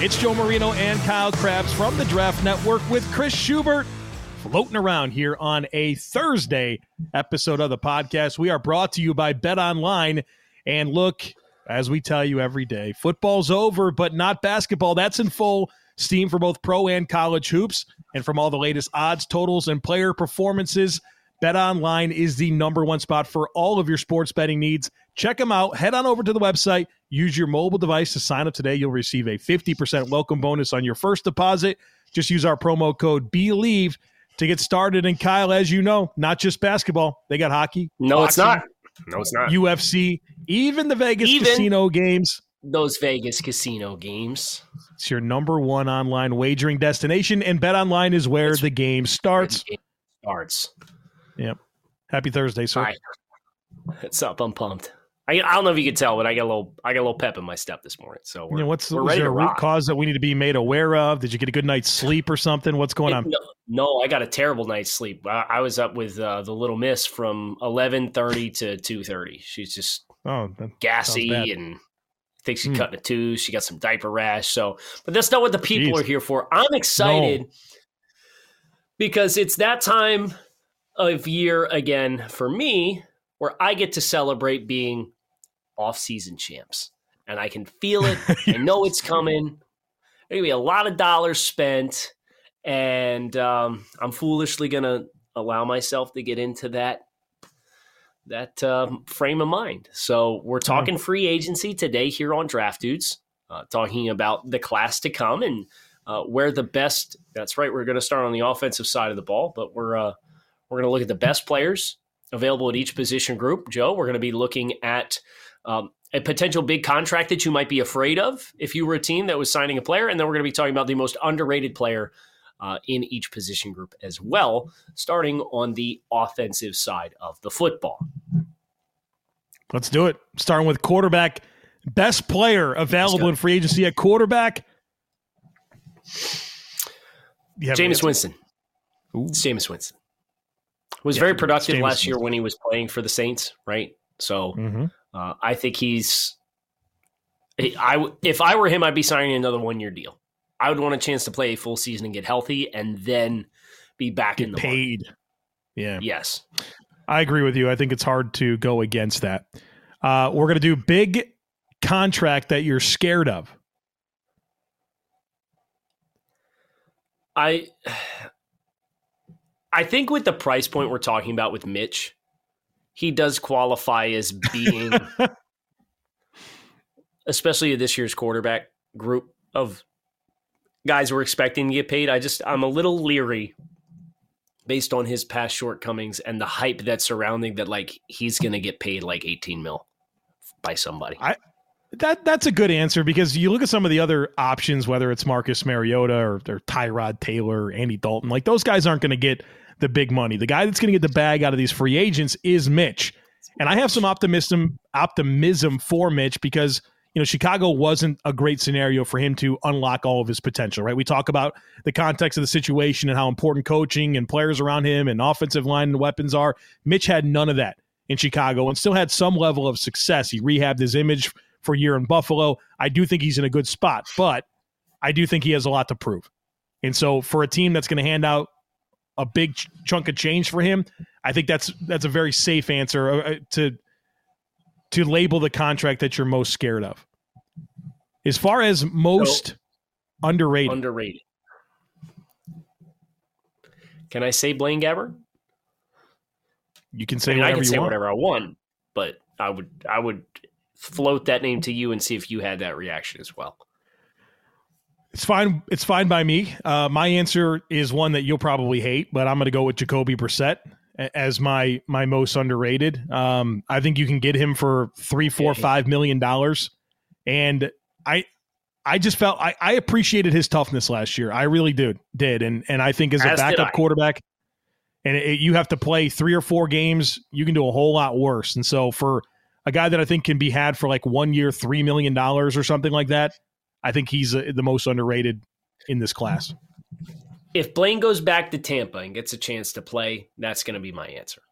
It's Joe Marino and Kyle Crabbs from the Draft Network with Chris Schubert floating around here on a Thursday episode of the podcast. We are brought to you by Bet Online. And look, as we tell you every day, football's over, but not basketball. That's in full steam for both pro and college hoops. And from all the latest odds, totals, and player performances, Bet Online is the number one spot for all of your sports betting needs. Check them out. Head on over to the website. Use your mobile device to sign up today. You'll receive a 50% welcome bonus on your first deposit. Just use our promo code BELIEVE to get started. And Kyle, as you know, not just basketball, they got hockey. No, it's not. No, it's not. UFC, even the Vegas Even- casino games. Those Vegas casino games. It's your number one online wagering destination, and Bet Online is where the game starts. It starts. Yep. Happy Thursday, sir. Right. It's up. I'm pumped. I, I don't know if you could tell, but I got a little I got a little pep in my step this morning. So we're, know, what's we're ready a root rock. cause that we need to be made aware of? Did you get a good night's sleep or something? What's going on? No, no, I got a terrible night's sleep. I, I was up with uh, the little miss from 11:30 to 2:30. She's just Oh, gassy and thinks she's Hmm. cutting a tooth. She got some diaper rash. So, but that's not what the people Jeez. are here for. I'm excited because it's that time of year again for me where I get to celebrate being off-season champs, and I can feel it. I know it's coming. There's gonna be a lot of dollars spent, and um, I'm foolishly gonna allow myself to get into that that um, frame of mind. So we're talking free agency today here on Draft Dudes, uh, talking about the class to come and uh, where the best. That's right. We're going to start on the offensive side of the ball, but we're uh, we're going to look at the best players available at each position group. Joe, we're going to be looking at. Um, a potential big contract that you might be afraid of if you were a team that was signing a player. And then we're going to be talking about the most underrated player uh, in each position group as well, starting on the offensive side of the football. Let's do it. Starting with quarterback, best player available in free agency at quarterback. You have an Jameis? Winston. Ooh. Jameis Winston. Was Yeah, very productive last year when he was playing for the Saints, right? So Mhm. uh, I think he's. I if I were him, I'd be signing another one year deal. I would want a chance to play a full season and get healthy, and then be back in Get the market. paid. Yeah. Yes, I agree with you. I think it's hard to go against that. Uh, we're going to do big contract that you're scared of. I I think with the price point we're talking about with Mitch, he does qualify as being especially this year's quarterback group of guys we're expecting to get paid. I just I'm a little leery based on his past shortcomings and the hype that's surrounding that like he's gonna get paid like 18 mil by somebody. I, That that's a good answer because you look at some of the other options, whether it's Marcus Mariota or, or Tyrod Taylor, or Andy Dalton, like those guys aren't going to get the big money. The guy that's going to get the bag out of these free agents is Mitch, and I have some optimism optimism for Mitch because you know Chicago wasn't a great scenario for him to unlock all of his potential. Right? We talk about the context of the situation and how important coaching and players around him and offensive line and weapons are. Mitch had none of that in Chicago and still had some level of success. He rehabbed his image for a year in Buffalo. I do think he's in a good spot, but I do think he has a lot to prove. And so for a team that's going to hand out a big ch- chunk of change for him, I think that's that's a very safe answer uh, uh, to to label the contract that you're most scared of. As far as most underrated, Underrated. Can I say Blaine Gabbert? you can say I mean, I whatever can you say want. whatever I want, but I would I would float that name to you and see if you had that reaction as well. It's fine. It's fine by me. Uh, my answer is one that you'll probably hate, but I'm going to go with Jacoby Brissett as my my most underrated. Um, I think you can get him for three, four, five million dollars, and I I just felt I, I appreciated his toughness last year. I really did, did, and and I think as a As backup quarterback, and it, you have to play three or four games, you can do a whole lot worse. And so for a guy that I think can be had for like one year, three million dollars or something like that, I think he's uh, the most underrated in this class. If Blaine goes back to Tampa and gets a chance to play, that's going to be my answer.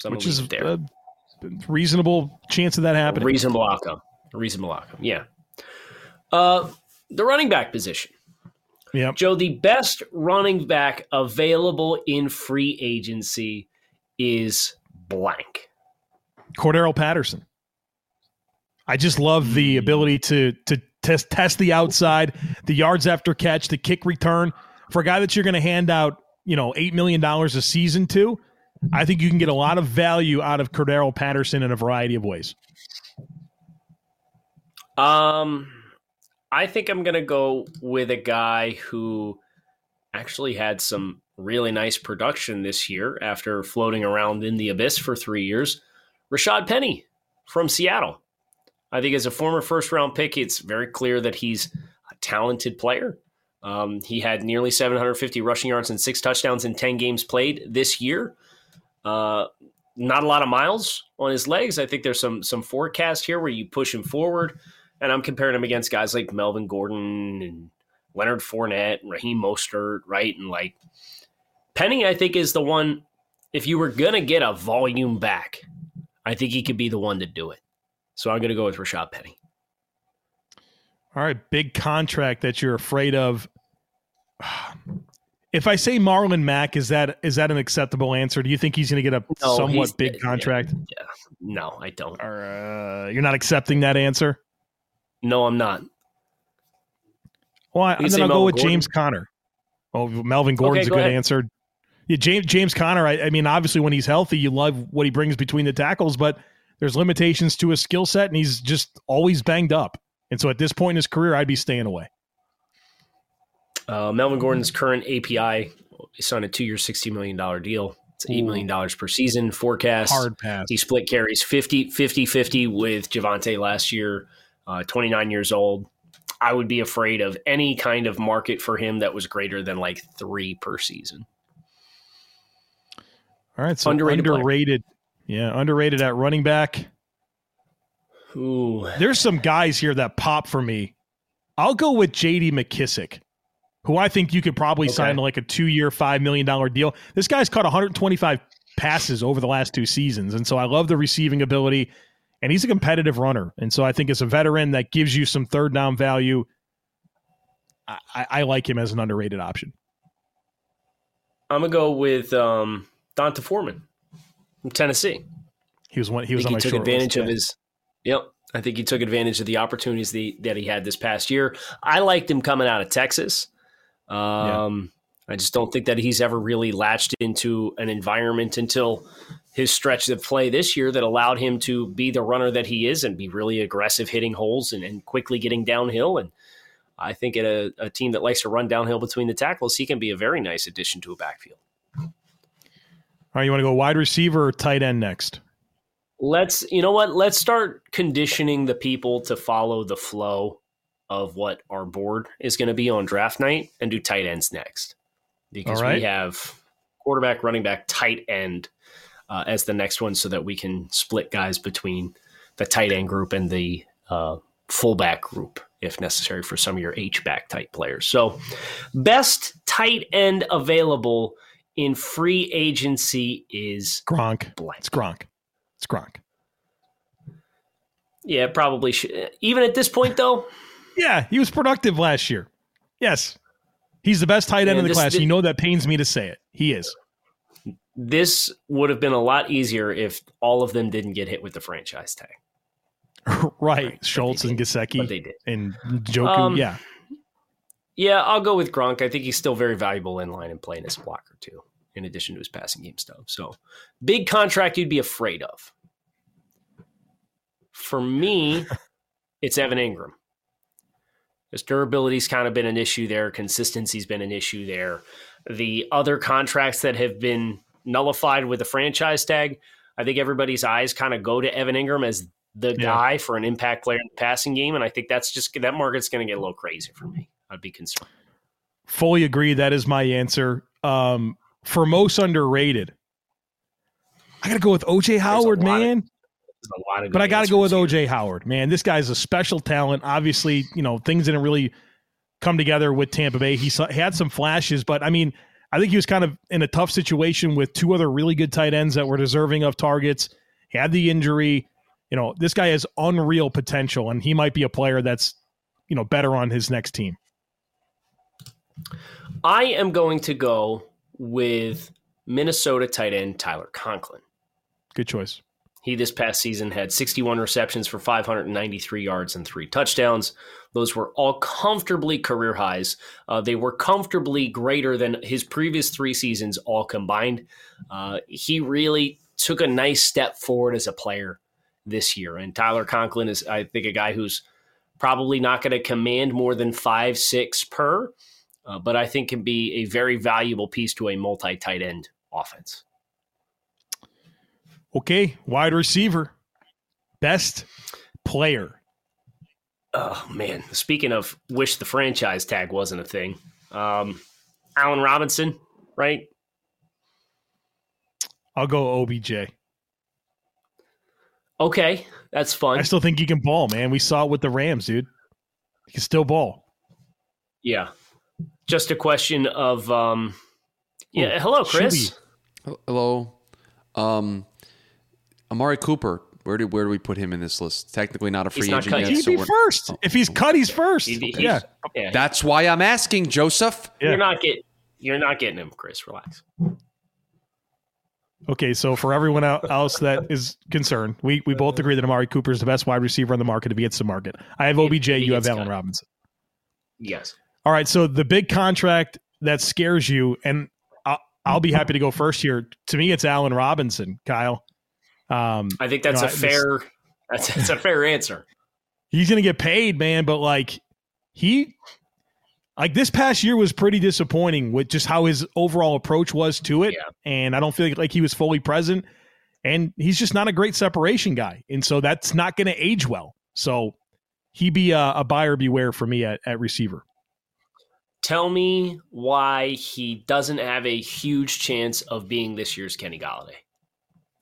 So which is there. a reasonable chance of that happening. reasonable outcome. Reasonable outcome. Yeah. Uh, the running back position. Yep. Joe, the best running back available in free agency is blank. Cordarrelle Patterson. I just love the ability to to test test the outside, the yards after catch, the kick return for a guy that you're going to hand out, you know, eight million dollars a season to. I think you can get a lot of value out of Cordarrelle Patterson in a variety of ways. Um, I think I'm going to go with a guy who actually had some really nice production this year after floating around in the abyss for three years. Rashad Penny from Seattle. I think as a former first round pick, it's very clear that he's a talented player. Um, he had nearly 750 rushing yards and six touchdowns in 10 games played this year. Uh, not a lot of miles on his legs. I think there's some some forecast here where you push him forward, and I'm comparing him against guys like Melvin Gordon and Leonard Fournette, and Raheem Mostert, right? And like Penny, I think is the one. If you were gonna get a volume back, I think he could be the one to do it. So I'm gonna go with Rashad Penny. All right, big contract that you're afraid of. If I say Marlon Mack, is that is that an acceptable answer? Do you think he's going to get a No, somewhat big contract? Yeah, no, I don't. Or uh, you're not accepting that answer? No, I'm not. Well, I, then I'll go with Gordon. James Conner. Oh, Melvin Gordon's go a good ahead. answer. Yeah, James James Conner. I, I mean, obviously, when he's healthy, you love what he brings between the tackles, but there's limitations to his skill set, and he's just always banged up. And so, at this point in his career, I'd be staying away. Uh, Melvin Gordon's current API he signed a two-year, sixty million dollar deal. It's eight million dollars per season forecast. Hard pass. He split carries 50 50 50 with Javonte last year, uh, 29 years old. I would be afraid of any kind of market for him that was greater than like three per season. All right, so Underrated underrated. Yeah, underrated at running back. Ooh. There's some guys here that pop for me. I'll go with J.D. McKissic, who I think you could probably Okay. sign to like a two-year, five million dollar deal. This guy's caught 125 passes over the last two seasons, and so I love the receiving ability. And he's a competitive runner, and so I think as a veteran that gives you some third down value. I, I- I like him as an underrated option. I'm going to go with um, D'Onta Foreman from Tennessee. He was one. He was on he took advantage of his. Yep, I think he took advantage of the opportunities the, that he had this past year. I liked him coming out of Texas. Um, I just don't think that he's ever really latched into an environment until his stretch of play this year that allowed him to be the runner that he is and be really aggressive, hitting holes and, and quickly getting downhill. And I think at a, a team that likes to run downhill between the tackles, he can be a very nice addition to a backfield. All right, you want to go wide receiver or tight end next? let's you know what let's start conditioning the people to follow the flow of what our board is going to be on draft night and do tight ends next because right. we have quarterback running back tight end uh, as the next one so that we can split guys between the tight end group and the uh, fullback group if necessary for some of your h-back type players so best tight end available in free agency is Gronk. blank It's Gronk. It's Gronk. Yeah, probably should. Even at this point, though, Yeah, he was productive last year. Yes. He's the best tight end in the class. you know that pains me to say it. He is. this would have been a lot easier if all of them didn't get hit with the franchise tag. right. Right, Schultz and Gesicki they did. and Njoku. Um, yeah. Yeah, I'll go with Gronk. I think he's still very valuable in line and playing as a blocker, too, in addition to his passing game stuff. So, big contract you'd be afraid of. For me, it's Evan Engram. His durability's kind of been an issue there. Consistency's been an issue there. The other contracts that have been nullified with the franchise tag, I think everybody's eyes kind of go to Evan Engram as the yeah. guy for an impact player in the passing game, and I think that's just that market's going to get a little crazy for me. I'd be concerned. Fully agree. That is my answer. Um, for most underrated, I got to go with OJ Howard, man. Of, but I got to go with OJ Howard, man. This guy's a special talent. Obviously, you know things didn't really come together with Tampa Bay. He, saw, he had some flashes, but I mean, I think he was kind of in a tough situation with two other really good tight ends that were deserving of targets. He had the injury. You know, this guy has unreal potential, and he might be a player that's, you know, better on his next team. I am going to go with Minnesota tight end Tyler Conklin. Good choice. He this past season had 61 receptions for 593 yards and three touchdowns. Those were all comfortably career highs. Uh, they were comfortably greater than his previous three seasons all combined. Uh, he really took a nice step forward as a player this year. And Tyler Conklin is, I think, a guy who's probably not going to command more than five, six per, uh, but I think can be a very valuable piece to a multi tight end offense. Okay, wide receiver, best player oh man, speaking of wish the franchise tag wasn't a thing. Um, Allen Robinson, right? I'll go OBJ. Okay, that's fun. I still think he can ball, man. We saw it with the Rams, dude. He can still ball. Yeah. Just a question of um yeah, Ooh, hello Chris. Hello. Um Amari Cooper where do where do we put him in this list? Technically not a free agent yet. He'd so be first. Oh, if he's cut, he's first. He, he's, yeah. yeah. That's why I'm asking, Joseph. Yeah. You're not getting you're not getting him, Chris. Relax. Okay, so for everyone else that is concerned, we, we both agree that Amari Cooper is the best wide receiver on the market if he hits the market. I have OBJ, you have Allen Robinson. Yes. All right, so the big contract that scares you, and I'll, I'll be happy to go first here. To me, it's Allen Robinson, Kyle. Um, I think that's you know, a fair. This, that's, that's a fair answer. He's going to get paid, man. But like he, like this past year was pretty disappointing with just how his overall approach was to it, yeah. and I don't feel like, like he was fully present. And he's just not a great separation guy, and so that's not going to age well. So he be a, a buyer beware for me at, at receiver. Tell me why he doesn't have a huge chance of being this year's Kenny Golladay.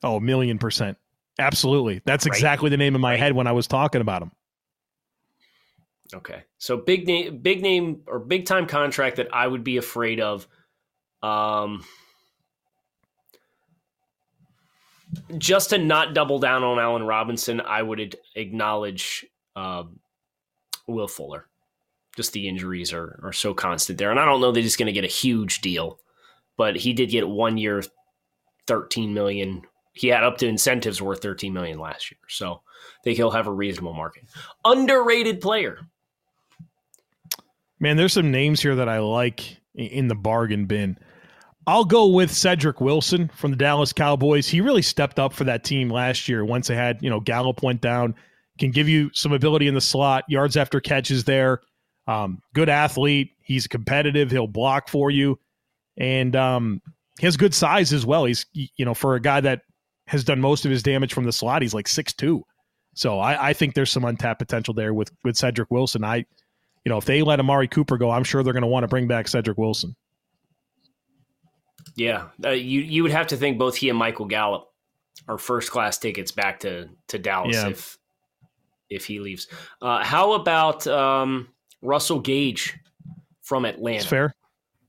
Oh, a million percent. Absolutely. That's right. exactly the name in my right. head when I was talking about him. Okay. So big name big name or big time contract that I would be afraid of. Um just to not double down on Allen Robinson, I would acknowledge uh, Will Fuller. Just the injuries are are so constant there, and I don't know that he's going to get a huge deal, but he did get one year, thirteen million he had up to incentives worth 13 million last year. So I think he'll have a reasonable market. Underrated player. Man, there's some names here that I like in the bargain bin. I'll go with Cedric Wilson from the Dallas Cowboys. He really stepped up for that team last year once they had, you know, Gallup went down. Can give you some ability in the slot, yards after catches there. Um, good athlete. He's competitive. He'll block for you. And um, he has good size as well. He's, you know, for a guy that has done most of his damage from the slot. He's like six two, so I, I think there's some untapped potential there with with Cedric Wilson. I, you know, if they let Amari Cooper go, I'm sure they're going to want to bring back Cedric Wilson. Yeah, uh, you you would have to think both he and Michael Gallup are first class tickets back to to Dallas yeah. if if he leaves. Uh, how about um, Russell Gage from Atlanta? It's fair.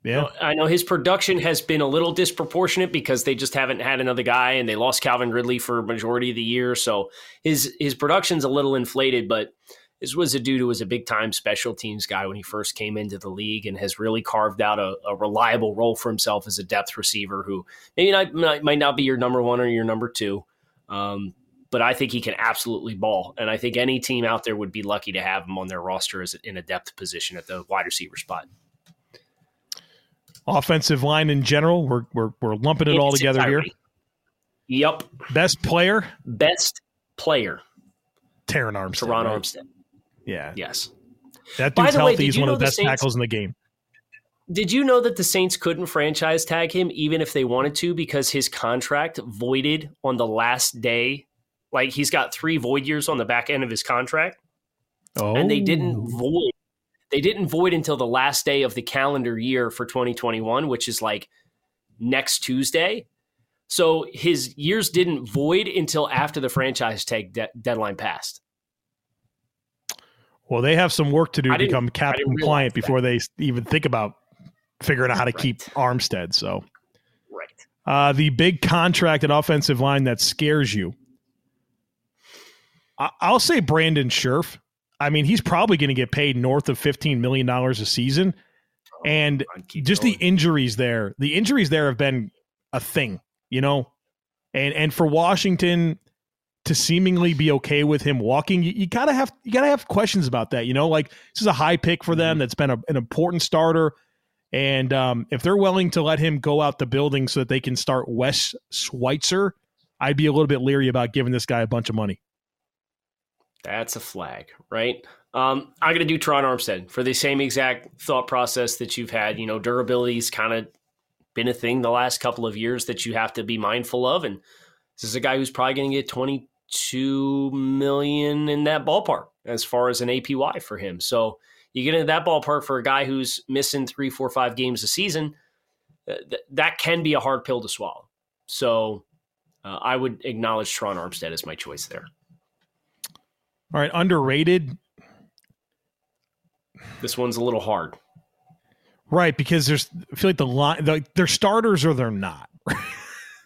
Yeah. I know his production has been a little disproportionate because they just haven't had another guy and they lost Calvin Ridley for a majority of the year. So his his production's a little inflated, but this was a dude who was a big time special teams guy when he first came into the league and has really carved out a, a reliable role for himself as a depth receiver who maybe not, might not be your number one or your number two. Um, but I think he can absolutely ball. And I think any team out there would be lucky to have him on their roster as in a depth position at the wide receiver spot offensive line in general. We're we're, we're lumping it it's all together here. Yep. Best player. Best player. Terron Armstead. Terron right? Armstead. Yeah. Yes. That dude's healthy. Way, He's one of the best Saints, tackles in the game. Did you know that the Saints couldn't franchise tag him even if they wanted to because his contract voided on the last day Like he's got three void years on the back end of his contract, oh. and they didn't oh. void. They didn't void until the last day of the calendar year for 2021, which is like next Tuesday. So his years didn't void until after the franchise tag de- deadline passed. Well, they have some work to do to become cap compliant before they even think about figuring out how to right. keep Armstead. So, right. Uh, the big contract at offensive line that scares you. I- will say Brandon Scherff. I mean, he's probably going to get paid north of $15 million a season. Oh, and just the injuries there, the injuries there have been a thing, you know? And and for Washington, to seemingly be okay with him walking, you, you, gotta have you gotta have questions about that. You know, like this is a high pick for them. Mm-hmm. That's been a, an important starter, and um, if they're willing to let him go out the building so that they can start Wes Schweitzer, I'd be a little bit leery about giving this guy a bunch of money. That's a flag, right? Um, I'm going to do Terron Armstead for the same exact thought process that you've had. You know, durability's kind of been a thing the last couple of years that you have to be mindful of, and this is a guy who's probably going to get 22 million in that ballpark as far as an APY for him. So you get into that ballpark for a guy who's missing three, four, five games a season. Uh, th- that can be a hard pill to swallow. So uh, I would acknowledge Terron Armstead as my choice there. All right, underrated. This one's a little hard. Right, because there's I feel like the line the, they're starters or they're not.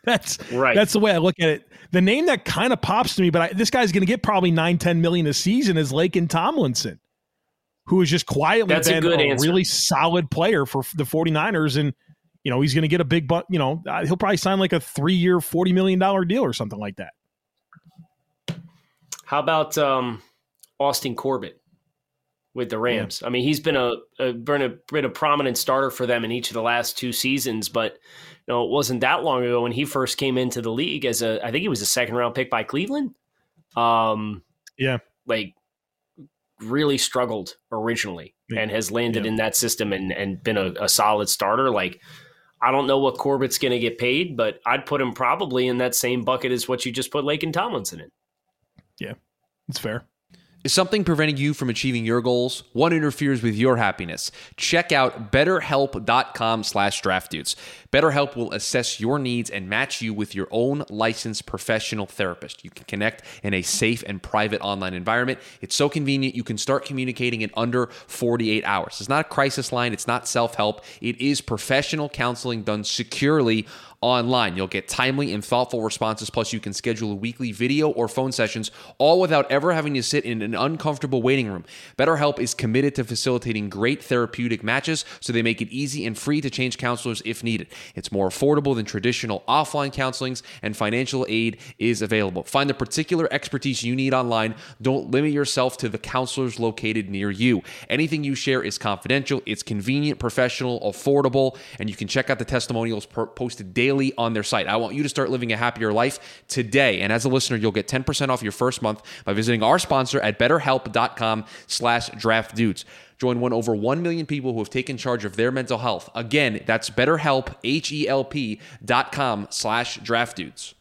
that's right. That's the way I look at it. The name that kind of pops to me, but I, this guy's going to get probably nine, 10 million a season is Laken Tomlinson, who has just quietly That's been a, a really solid player for the 49ers. And, you know, he's going to get a big, but you know, uh, he'll probably sign like a three year, $40 million deal or something like that. How about um, Austin Corbett? with the Rams. Yeah. I mean, he's been a, a, been a been a prominent starter for them in each of the last two seasons, but you know, it wasn't that long ago when he first came into the league as a I think he was a second round pick by Cleveland. Um, yeah, like really struggled originally yeah. and has landed yeah. in that system and and been a, a solid starter. Like I don't know what Corbett's going to get paid, but I'd put him probably in that same bucket as what you just put Laken Tomlinson in. Yeah, it's fair. Is something preventing you from achieving your goals? One interferes with your happiness. Check out betterhelp.com slash draftdudes. BetterHelp will assess your needs and match you with your own licensed professional therapist. You can connect in a safe and private online environment. It's so convenient, you can start communicating in under 48 hours. It's not a crisis line, it's not self help. It is professional counseling done securely online. You'll get timely and thoughtful responses, plus, you can schedule weekly video or phone sessions, all without ever having to sit in an uncomfortable waiting room. BetterHelp is committed to facilitating great therapeutic matches, so they make it easy and free to change counselors if needed. It's more affordable than traditional offline counselings, and financial aid is available. Find the particular expertise you need online. Don't limit yourself to the counselors located near you. Anything you share is confidential, it's convenient, professional, affordable, and you can check out the testimonials posted daily daily on their site. I want you to start living a happier life today. And as a listener, you'll get 10% off your first month by visiting our sponsor at betterhelp.com slash draftdudes. Join one over 1 million people who have taken charge of their mental health. Again, that's betterhelp, H-E-L-P dot com slash draftdudes.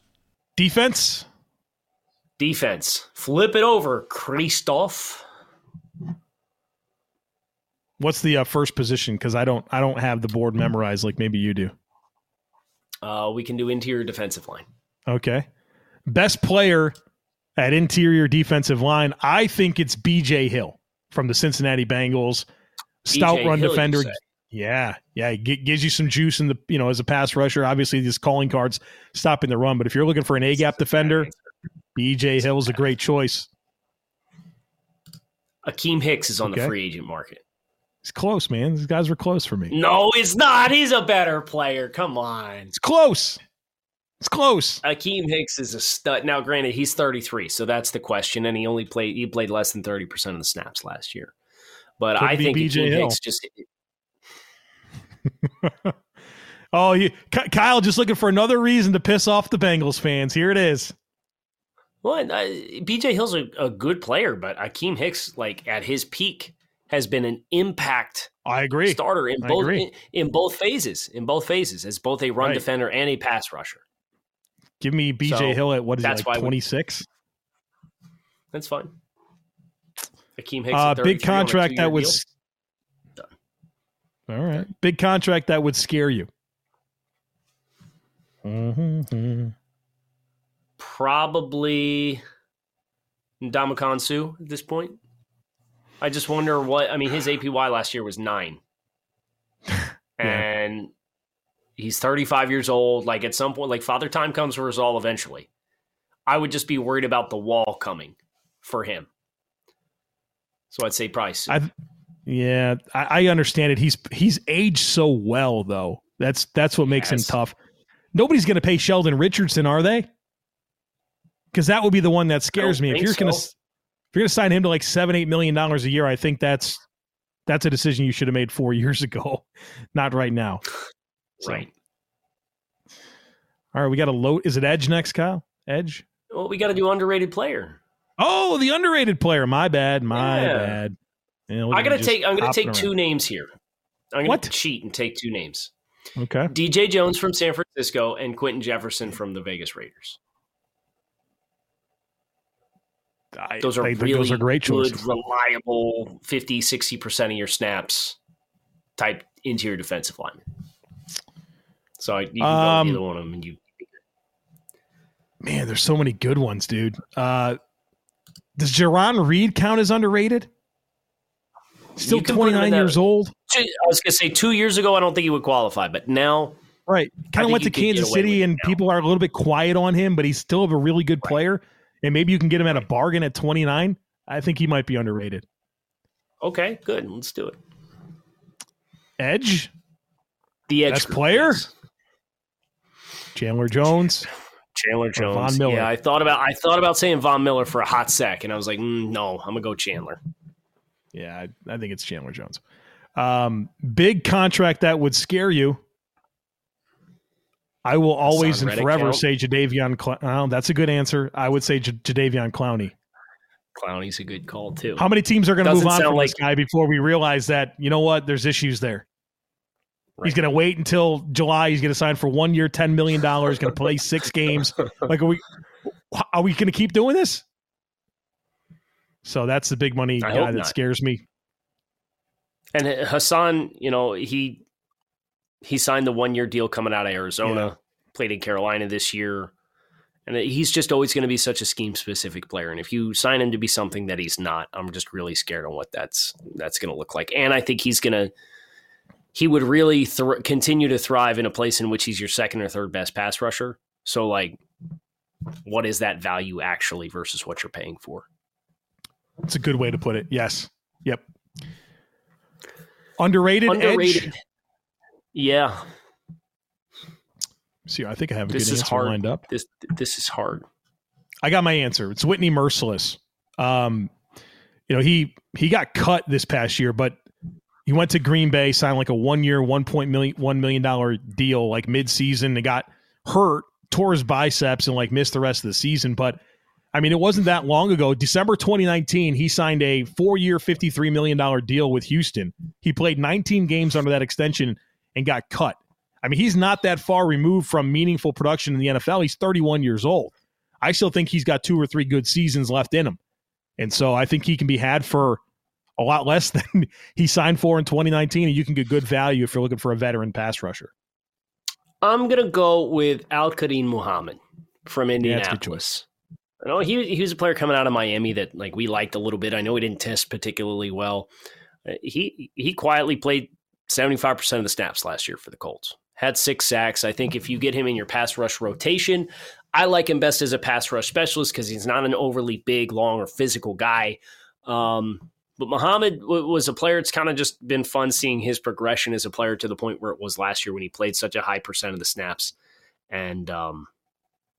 Defense? Defense. Flip it over, Christoph. What's the uh, first position? Because I don't, I don't have the board memorized like maybe you do. Uh, we can do interior defensive line. Okay. Best player at interior defensive line, I think it's BJ Hill from the Cincinnati Bengals. Stout BJ run Hill, defender. Yeah, yeah, it gives you some juice in the you know as a pass rusher. Obviously, these calling cards stopping the run, but if you're looking for an A gap defender, BJ Hill is a great choice. Akiem Hicks is on okay. the free agent market. He's close, man. These guys were close for me. No, it's not. He's a better player. Come on. It's close. It's close. Akiem Hicks is a stud. Now, granted, he's 33, so that's the question, and he only played he played less than 30% of the snaps last year. But Could I think BJ Akiem Hill. Hicks just Oh, you, Kyle just looking for another reason to piss off the Bengals fans. Here it is. Well, uh, BJ Hill's a, a, good player, but Akiem Hicks, like at his peak, has been an impact. I agree. Starter in both in, in, both phases. In both phases, as both a run right. defender and a pass rusher. Give me BJ so Hill at what is that's it, like twenty six? That's fine. Akiem Hicks, uh, big contract that would. Done. All right, big contract that would scare you. Mm-hmm. Probably Ndamukong Suh at this point. I just wonder what I mean. His APY last year was nine, and he's 35 years old. Like at some point, like Father Time comes for us all eventually. I would just be worried about the wall coming for him. So I'd say price. Yeah, I, I, understand it. He's he's aged so well though. That's that's what makes yes. him tough. Nobody's going to pay Sheldon Richardson, are they? Because that would be the one that scares me. If you're so. going to you're going to sign him to like seven eight million dollars a year, I think that's that's a decision you should have made four years ago, not right now. Right. All right, we got a load. Is it Edge next, Kyle? Edge. Well, we got to do underrated player. Oh, the underrated player. My bad. My yeah. bad. Yeah, I gotta take. I'm gonna take around. two names here. I'm gonna what? cheat and take two names. Okay. DJ Jones from San Francisco and Quinton Jefferson from the Vegas Raiders. I, those are really those are great good, choices. reliable 50, 60% of your snaps type interior defensive lineman. So you can um, go either one of them and you Man, there's so many good ones, dude. Uh, does Jarran Reed count as underrated? Still 29 years old. I was going to say two years ago, I don't think he would qualify, but now. Right. Kind of went to Kansas City and people are a little bit quiet on him, but he's still a really good right. player. And maybe you can get him at a bargain at 29. I think he might be underrated. Okay, good. Let's do it. Edge? The edge Best player? Chandler Jones. Chandler Jones. Von Miller. Yeah, I thought about I thought about saying Von Miller for a hot sec, and I was like, mm, no, I'm gonna go Chandler. Yeah, I, I think it's Chandler Jones. Um, big contract that would scare you. I will always and forever count. say Jadeveon. Cl- oh, that's a good answer. I would say J- Jadeveon Clowney. Clowney's a good call too. How many teams are going to move on from like- this guy before we realize that you know what? There's issues there. Right. He's going to wait until July. He's going to sign for one year, ten million dollars. Going to play six games. Like, are we? Are we going to keep doing this? So that's the big money I guy that not. scares me. And Haason, you know, he he signed the one year deal coming out of Arizona. Yeah. Played in Carolina this year. And he's just always going to be such a scheme specific player. And if you sign him to be something that he's not, I'm just really scared on what that's that's going to look like. And I think he's going to he would really th- continue to thrive in a place in which he's your second or third best pass rusher. So, like, what is that value actually versus what you're paying for? It's a good way to put it. Yes. Yep. Underrated. Underrated. Edge? Yeah. See, I think I have a this good answer hard. lined up. This this is hard. I got my answer. It's Whitney Mercilus. Um, you know, he he got cut this past year, but he went to Green Bay, signed like a one year, one point million one million dollar deal, like mid season. They got hurt, tore his biceps, and like missed the rest of the season. But I mean, it wasn't that long ago. December 2019, he signed a four year, $53 million deal with Houston. He played 19 games under that extension and got cut. I mean, he's not that far removed from meaningful production in the NFL. He's 31 years old. I still think he's got two or three good seasons left in him. And so I think he can be had for a lot less than he signed for in 2019, and you can get good value if you're looking for a veteran pass rusher. I'm gonna go with Al-Quadin Muhammad from Indianapolis. Yeah, I know he he was a player coming out of Miami that like we liked a little bit. I know he didn't test particularly well. Uh, he he quietly played 75 percent of the snaps last year for the Colts. Had six sacks. I think if you get him in your pass rush rotation, I like him best as a pass rush specialist because he's not an overly big, long, or physical guy. Um, but Muhammad w- was a player. It's kind of just been fun seeing his progression as a player to the point where it was last year when he played such a high percent of the snaps. And um,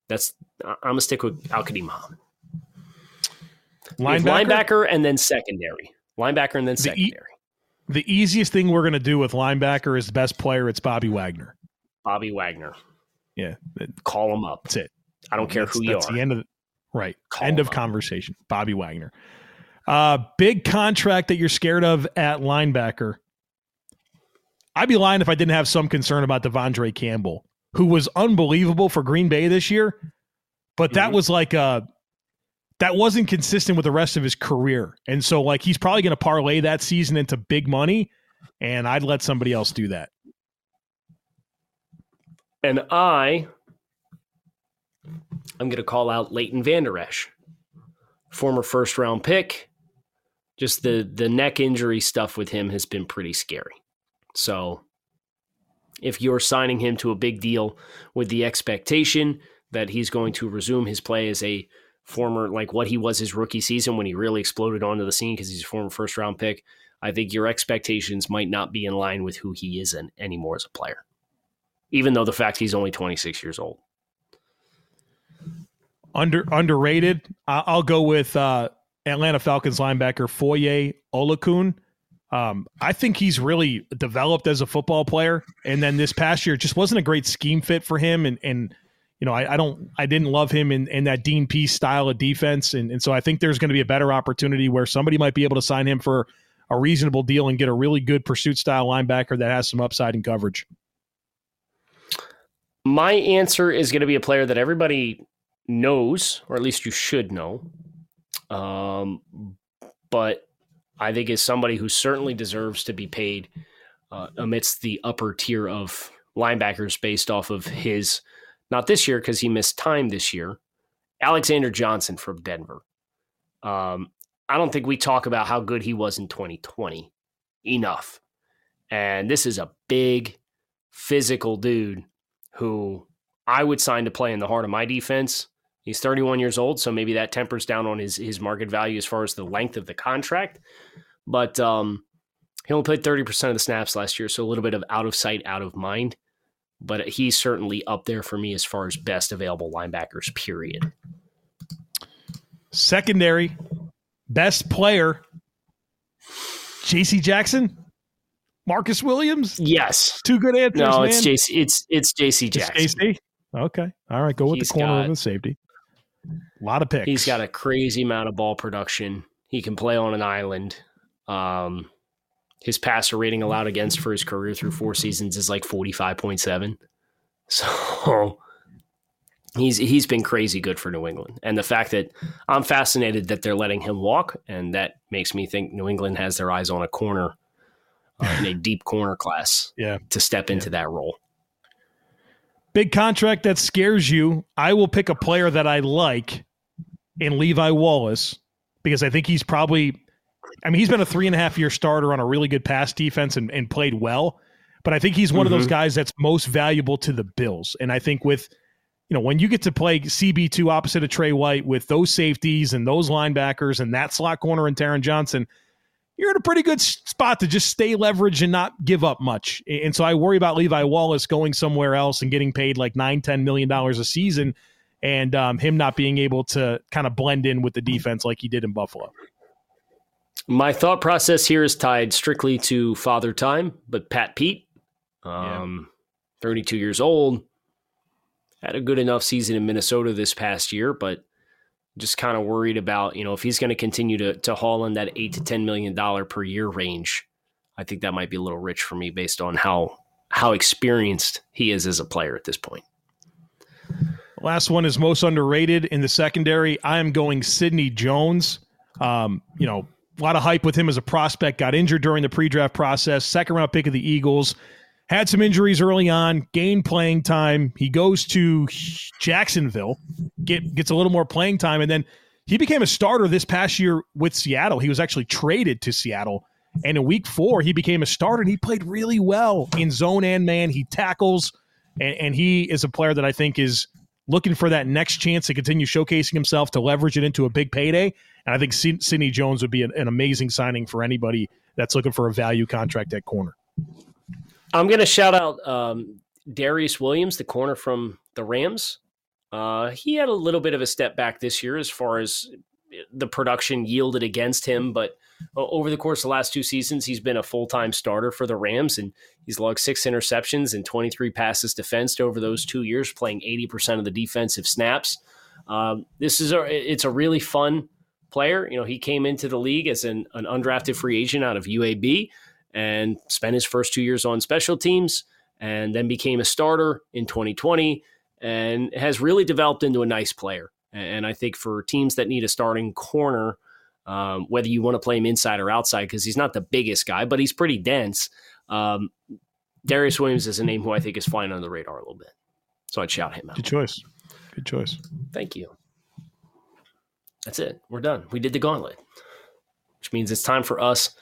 that's I'm gonna stick with Al-Quadin Muhammad. Linebacker? linebacker and then secondary. Linebacker and then secondary. The, e- the easiest thing we're gonna do with linebacker is the best player. It's Bobby Wagner. Bobby Wagner. Yeah, call him up. That's it. I don't care that's, who you that's are. The end of the, right. Call end of up. conversation. Bobby Wagner. Uh, big contract that you're scared of at linebacker. I'd be lying if I didn't have some concern about De'Vondre Campbell, who was unbelievable for Green Bay this year. But that mm-hmm. was like a that wasn't consistent with the rest of his career. And so, like, he's probably going to parlay that season into big money, and I'd let somebody else do that. And I, I'm going to call out Leighton Vander Esch, former first round pick. Just the the neck injury stuff with him has been pretty scary. So, if you're signing him to a big deal with the expectation that he's going to resume his play as a former like what he was his rookie season when he really exploded onto the scene because he's a former first round pick. I think your expectations might not be in line with who he is in, anymore as a player, even though the fact he's only 26 years old. Under underrated. I'll go with uh, Atlanta Falcons linebacker Foye Oluokun. Um, I think he's really developed as a football player, and then this past year just wasn't a great scheme fit for him, and and you know, I, I, don't, I didn't love him in, in that Dean Pees style of defense. And, and so I think there's going to be a better opportunity where somebody might be able to sign him for a reasonable deal and get a really good pursuit style linebacker that has some upside in coverage. My answer is going to be a player that everybody knows, or at least you should know. Um, but I think is somebody who certainly deserves to be paid uh, amidst the upper tier of linebackers based off of his not this year because he missed time this year. Alexander Johnson from Denver. Um, I don't think we talk about how good he was in 2020 enough. And this is a big physical dude who I would sign to play in the heart of my defense. He's 31 years old, so maybe that tempers down on his his market value as far as the length of the contract. But um, he only played 30% of the snaps last year, so a little bit of out of sight, out of mind but he's certainly up there for me as far as best available linebackers, period. Secondary, best player, JC Jackson, Marcus Williams. Yes. Two good answers. No, man. it's JC. It's it's JC Jackson. It's JC. Okay. All right. Go with he's the corner got, of the safety. A lot of picks. He's got a crazy amount of ball production. He can play on an island. Um, his passer rating allowed against for his career through four seasons is like 45.7. So he's he's been crazy good for New England. And the fact that I'm fascinated that they're letting him walk and that makes me think New England has their eyes on a corner uh, in a deep corner class yeah. to step into yeah. that role. Big contract that scares you. I will pick a player that I like in Levi Wallace because I think he's probably I mean, he's been a three and a half year starter on a really good pass defense and, and played well. But I think he's one mm-hmm. of those mm-hmm. guys that's most valuable to the Bills. And I think with, you know, when you get to play CB2 opposite of Trey White with those safeties and those linebackers and that slot corner and Taron Johnson, you're in a pretty good spot to just stay leveraged and not give up much. And so I worry about Levi Wallace going somewhere else and getting paid like nine, ten million dollars a season and um, him not being able to kind of blend in with the defense like he did in Buffalo. My thought process here is tied strictly to father time, but Pat Pete, um, yeah. 32 years old, had a good enough season in Minnesota this past year, but just kind of worried about, you know, if he's going to continue to to haul in that eight to ten million dollar per year range, I think that might be a little rich for me based on how how experienced he is as a player at this point. Last one is most underrated in the secondary. I am going Sidney Jones. Um, you know, a lot of hype with him as a prospect. Got injured during the pre-draft process. Second round pick of the Eagles. Had some injuries early on. Gained playing time. He goes to Jacksonville. Get gets a little more playing time, and then he became a starter this past year with Seattle. He was actually traded to Seattle. And in week four, he became a starter and he played really well in zone and man. He tackles, and, and he is a player that I think is looking for that next chance to continue showcasing himself to leverage it into a big payday. And I think Sidney Jones would be an, an amazing signing for anybody that's looking for a value contract at corner. I'm going to shout out um, Darious Williams, the corner from the Rams. Uh, he had a little bit of a step back this year as far as the production yielded against him, but over the course of the last two seasons, he's been a full time starter for the Rams, and he's logged six interceptions and 23 passes defensed over those two years, playing 80% of the defensive snaps. Um, this is a it's a really fun player. You know, he came into the league as an, an undrafted free agent out of UAB and spent his first two years on special teams, and then became a starter in 2020, and has really developed into a nice player And I think for teams that need a starting corner, um, whether you want to play him inside or outside, because he's not the biggest guy, but he's pretty dense. Um, Darious Williams is a name who I think is flying under the radar a little bit. So I'd shout him out. Good choice. Good choice. Thank you. That's it. We're done. We did the gauntlet, which means it's time for us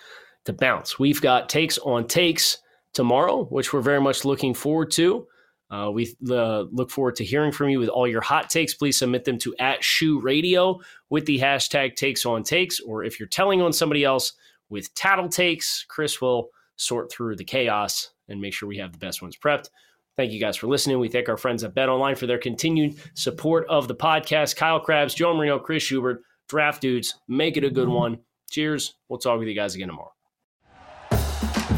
to bounce. We've got takes on takes tomorrow, which we're very much looking forward to. Uh, we uh, look forward to hearing from you with all your hot takes. Please submit them to at Shoe Radio with the hashtag takes on takes, or if you're telling on somebody else with tattle takes, Chris will sort through the chaos and make sure we have the best ones prepped. Thank you guys for listening. We thank our friends at Bet Online for their continued support of the podcast. Kyle Crabbs, Joe Marino, Chris Schubert, Draft Dudes, make it a good one. Cheers. We'll talk with you guys again tomorrow.